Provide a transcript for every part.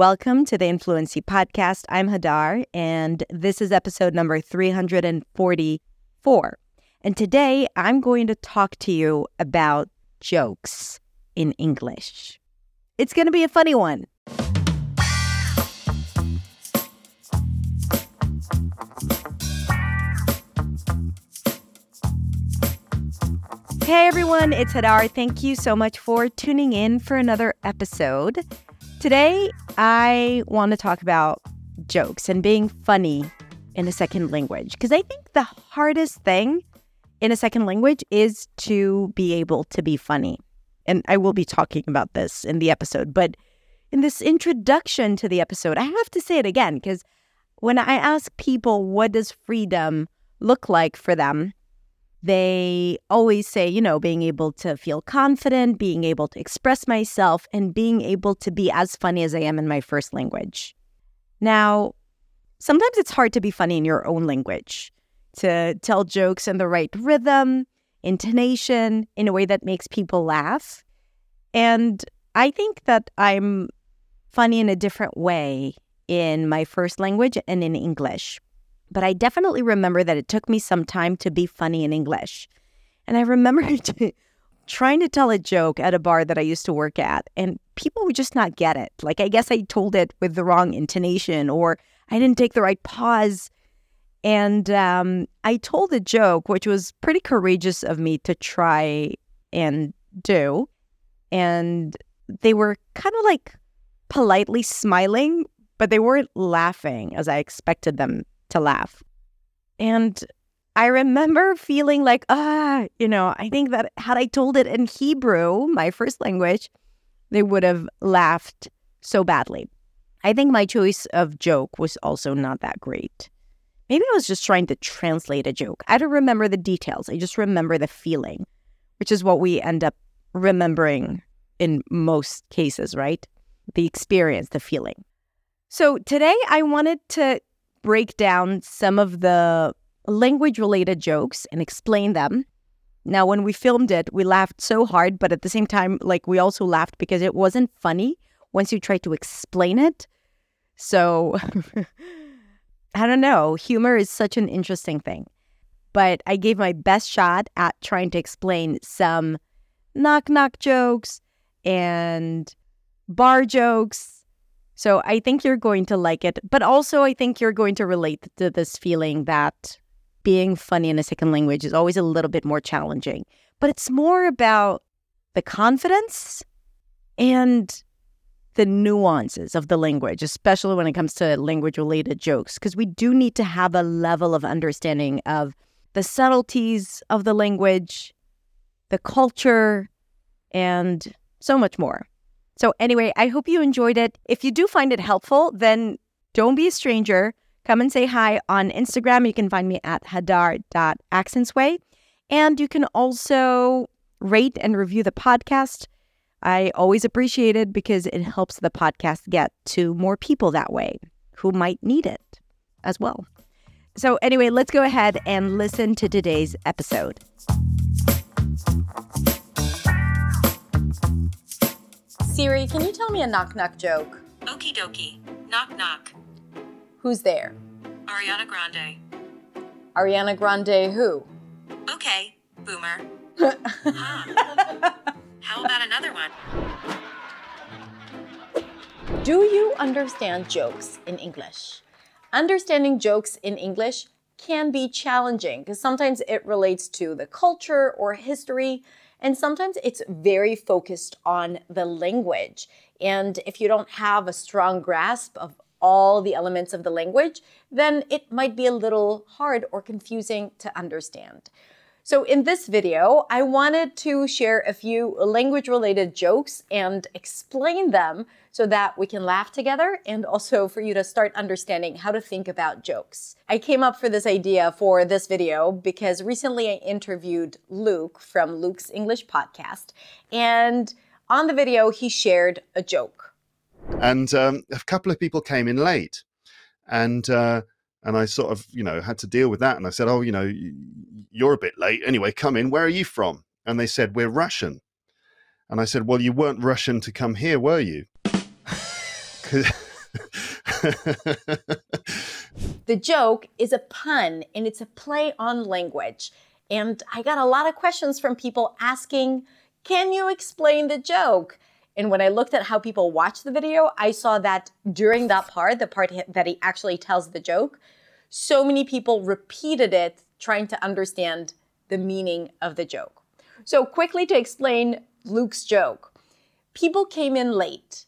Welcome to the Influency Podcast. I'm Hadar, and this is episode number 344. And today I'm going to talk to you about jokes in English. It's going to be a funny one. Hey everyone, it's Hadar. Thank you so much for tuning in for another episode. Today, I want to talk about jokes and being funny in a second language because I think the hardest thing in a second language is to be able to be funny. And I will be talking about this in the episode, but in this introduction to the episode, I have to say it again because when I ask people what does freedom look like for them, they always say, you know, being able to feel confident, being able to express myself, and being able to be as funny as I am in my first language. Now, sometimes it's hard to be funny in your own language, to tell jokes in the right rhythm, intonation, in a way that makes people laugh. And I think that I'm funny in a different way in my first language and in English. But I definitely remember that it took me some time to be funny in English. And I remember trying to tell a joke at a bar that I used to work at, and people would just not get it. Like, I guess I told it with the wrong intonation, or I didn't take the right pause. And um, I told a joke, which was pretty courageous of me to try and do. And they were kind of like politely smiling, but they weren't laughing as I expected them to laugh. And I remember feeling like, ah, you know, I think that had I told it in Hebrew, my first language, they would have laughed so badly. I think my choice of joke was also not that great. Maybe I was just trying to translate a joke. I don't remember the details. I just remember the feeling, which is what we end up remembering in most cases, right? The experience, the feeling. So today I wanted to break down some of the language related jokes and explain them. Now, when we filmed it, we laughed so hard, but at the same time, like we also laughed because it wasn't funny once you tried to explain it. So, I don't know. Humor is such an interesting thing. But I gave my best shot at trying to explain some knock knock jokes and bar jokes so I think you're going to like it. But also, I think you're going to relate to this feeling that being funny in a second language is always a little bit more challenging. But it's more about the confidence and the nuances of the language, especially when it comes to language related jokes, because we do need to have a level of understanding of the subtleties of the language, the culture, and so much more. So, anyway, I hope you enjoyed it. If you do find it helpful, then don't be a stranger. Come and say hi on Instagram. You can find me at hadar.accentsway. And you can also rate and review the podcast. I always appreciate it because it helps the podcast get to more people that way who might need it as well. So, anyway, let's go ahead and listen to today's episode. Siri, can you tell me a knock knock joke? Okie dokie. Knock knock. Who's there? Ariana Grande. Ariana Grande who? Okay, boomer. huh. How about another one? Do you understand jokes in English? Understanding jokes in English can be challenging because sometimes it relates to the culture or history and sometimes it's very focused on the language. And if you don't have a strong grasp of all the elements of the language, then it might be a little hard or confusing to understand. So in this video, I wanted to share a few language related jokes and explain them so that we can laugh together and also for you to start understanding how to think about jokes. I came up for this idea for this video because recently I interviewed Luke from Luke's English podcast and on the video he shared a joke. And um, a couple of people came in late and uh, and I sort of, you know, had to deal with that. And I said, "Oh, you know, you're a bit late. Anyway, come in. Where are you from?" And they said, "We're Russian." And I said, "Well, you weren't Russian to come here, were you?" The joke is a pun and it's a play on language. And I got a lot of questions from people asking, Can you explain the joke? And when I looked at how people watch the video, I saw that during that part, the part that he actually tells the joke, so many people repeated it trying to understand the meaning of the joke. So, quickly to explain Luke's joke, people came in late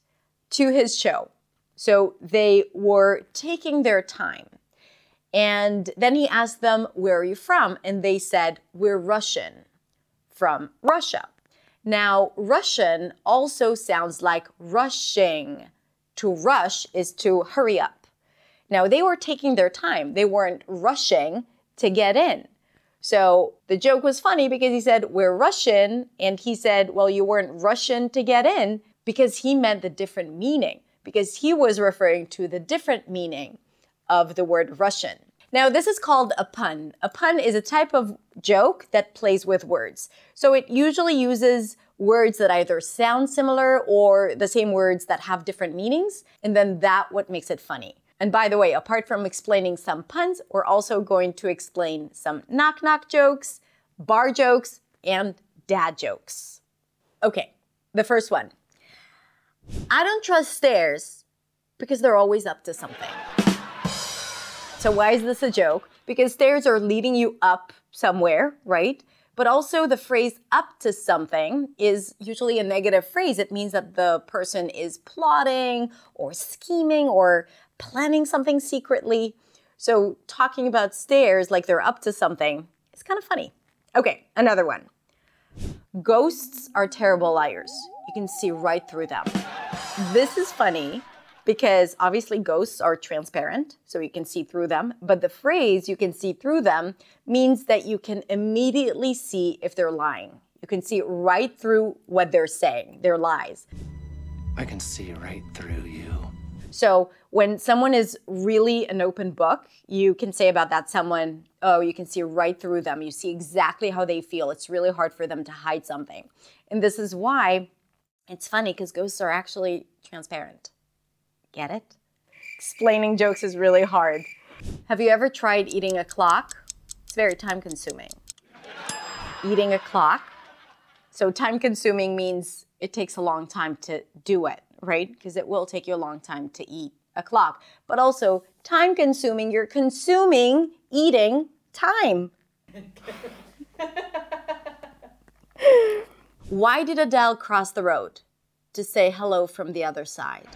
to his show. So, they were taking their time. And then he asked them, Where are you from? And they said, We're Russian from Russia. Now, Russian also sounds like rushing. To rush is to hurry up. Now, they were taking their time, they weren't rushing to get in. So the joke was funny because he said, We're Russian. And he said, Well, you weren't Russian to get in because he meant the different meaning, because he was referring to the different meaning of the word Russian. Now, this is called a pun. A pun is a type of joke that plays with words. So it usually uses words that either sound similar or the same words that have different meanings, and then that what makes it funny. And by the way, apart from explaining some puns, we're also going to explain some knock knock jokes, bar jokes, and dad jokes. Okay, the first one. I don't trust stairs because they're always up to something. So, why is this a joke? Because stairs are leading you up somewhere, right? But also, the phrase up to something is usually a negative phrase. It means that the person is plotting or scheming or planning something secretly. So, talking about stairs like they're up to something is kind of funny. Okay, another one. Ghosts are terrible liars. You can see right through them. This is funny because obviously ghosts are transparent, so you can see through them. But the phrase you can see through them means that you can immediately see if they're lying. You can see right through what they're saying, their lies. I can see right through you. So when someone is really an open book, you can say about that someone, oh, you can see right through them. You see exactly how they feel. It's really hard for them to hide something. And this is why it's funny because ghosts are actually transparent. Get it? Explaining jokes is really hard. Have you ever tried eating a clock? It's very time consuming. Eating a clock. So, time consuming means it takes a long time to do it, right? Because it will take you a long time to eat a clock. But also, time consuming, you're consuming eating time. Why did Adele cross the road? To say hello from the other side.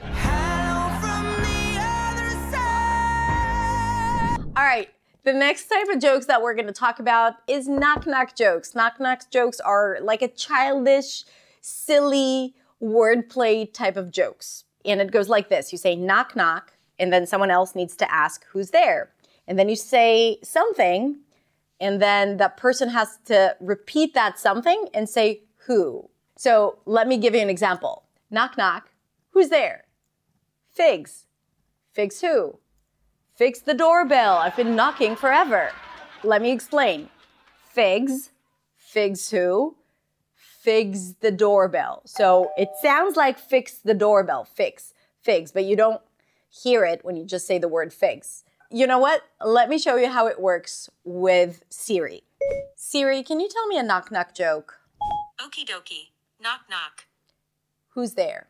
Right. The next type of jokes that we're going to talk about is knock knock jokes. Knock knock jokes are like a childish, silly wordplay type of jokes. And it goes like this you say knock knock, and then someone else needs to ask who's there. And then you say something, and then that person has to repeat that something and say who. So let me give you an example knock knock, who's there? Figs. Figs who? Fix the doorbell. I've been knocking forever. Let me explain. Figs, figs who? Figs the doorbell. So it sounds like fix the doorbell, fix, figs, but you don't hear it when you just say the word figs. You know what? Let me show you how it works with Siri. Siri, can you tell me a knock knock joke? Okie dokie. Knock knock. Who's there?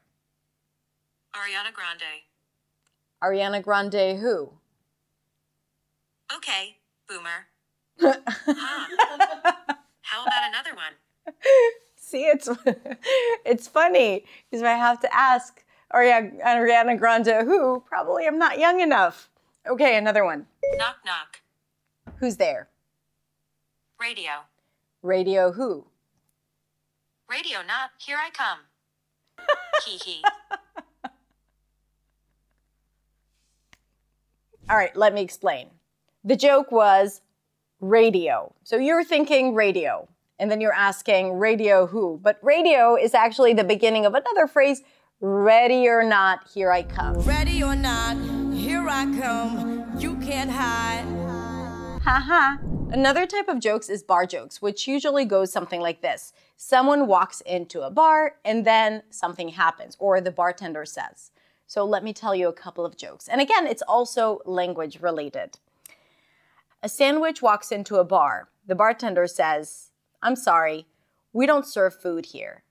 Ariana Grande. Ariana Grande who? Okay, boomer. huh. How about another one? See, it's it's funny because I have to ask Ariana, Grande who. Probably I'm not young enough. Okay, another one. Knock knock. Who's there? Radio. Radio who? Radio not. Here I come. Hee hee. All right, let me explain. The joke was radio. So you're thinking radio, and then you're asking radio who? But radio is actually the beginning of another phrase ready or not, here I come. Ready or not, here I come. You can't hide. Haha. Another type of jokes is bar jokes, which usually goes something like this Someone walks into a bar and then something happens, or the bartender says. So let me tell you a couple of jokes. And again, it's also language related. A sandwich walks into a bar. The bartender says, I'm sorry, we don't serve food here.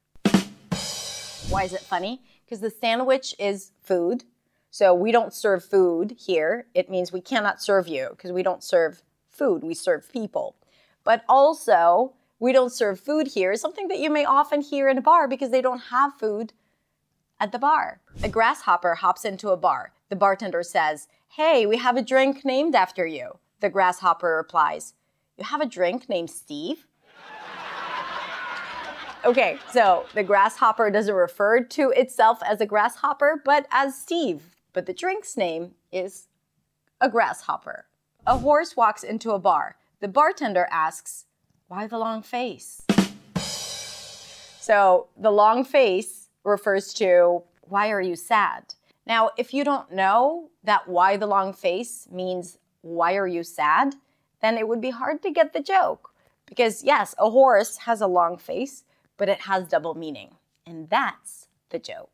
Why is it funny? Because the sandwich is food. So we don't serve food here. It means we cannot serve you because we don't serve food, we serve people. But also, we don't serve food here is something that you may often hear in a bar because they don't have food at the bar. A grasshopper hops into a bar. The bartender says, Hey, we have a drink named after you. The grasshopper replies, You have a drink named Steve? okay, so the grasshopper doesn't refer to itself as a grasshopper, but as Steve. But the drink's name is a grasshopper. A horse walks into a bar. The bartender asks, Why the long face? So the long face refers to why are you sad? Now, if you don't know that why the long face means why are you sad, then it would be hard to get the joke. Because yes, a horse has a long face, but it has double meaning. And that's the joke.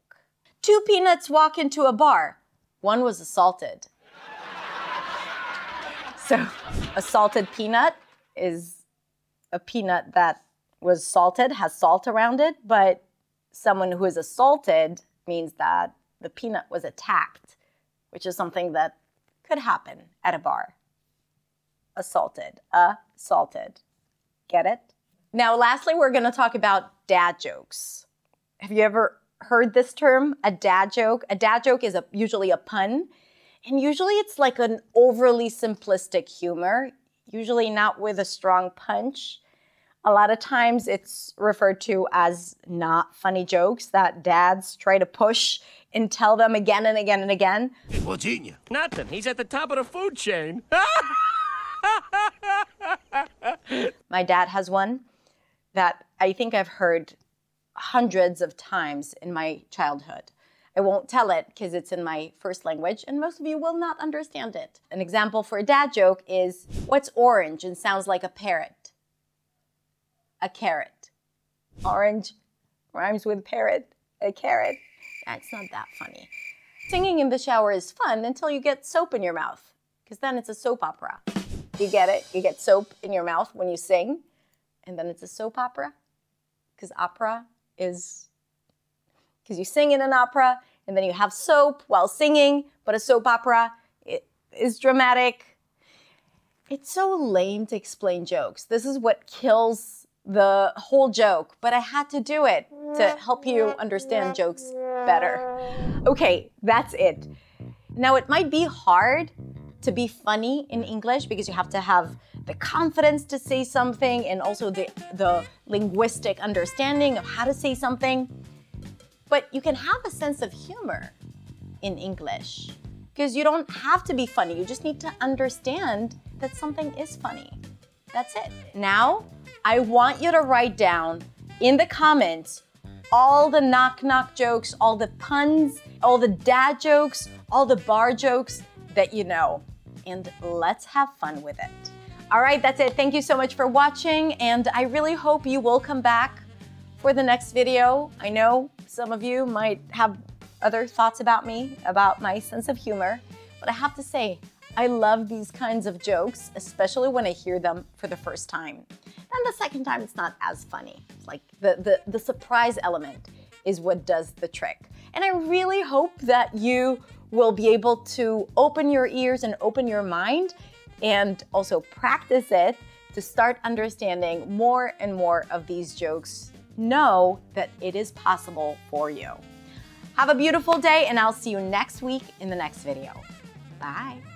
Two peanuts walk into a bar. One was assaulted. so, a salted peanut is a peanut that was salted, has salt around it, but someone who is assaulted means that the peanut was attacked, which is something that could happen at a bar. Assaulted, assaulted. Get it? Now, lastly, we're going to talk about dad jokes. Have you ever heard this term, a dad joke? A dad joke is a, usually a pun, and usually it's like an overly simplistic humor, usually not with a strong punch. A lot of times it's referred to as not funny jokes that dads try to push and tell them again and again and again. What's eating you? Nothing. He's at the top of the food chain. My dad has one that I think I've heard hundreds of times in my childhood. I won't tell it because it's in my first language and most of you will not understand it. An example for a dad joke is What's orange and sounds like a parrot? A carrot. Orange rhymes with parrot, a carrot. That's not that funny. Singing in the shower is fun until you get soap in your mouth because then it's a soap opera. You get it? You get soap in your mouth when you sing, and then it's a soap opera because opera is because you sing in an opera and then you have soap while singing, but a soap opera it is dramatic. It's so lame to explain jokes. This is what kills the whole joke, but I had to do it to help you understand jokes better. Okay, that's it. Now, it might be hard to be funny in English because you have to have the confidence to say something and also the, the linguistic understanding of how to say something. But you can have a sense of humor in English because you don't have to be funny. You just need to understand that something is funny. That's it. Now, I want you to write down in the comments all the knock knock jokes, all the puns, all the dad jokes, all the bar jokes that you know. And let's have fun with it. All right, that's it. Thank you so much for watching. And I really hope you will come back for the next video. I know some of you might have other thoughts about me, about my sense of humor, but I have to say, I love these kinds of jokes, especially when I hear them for the first time. Then the second time, it's not as funny. Like the, the, the surprise element is what does the trick. And I really hope that you will be able to open your ears and open your mind and also practice it to start understanding more and more of these jokes. Know that it is possible for you. Have a beautiful day, and I'll see you next week in the next video. Bye.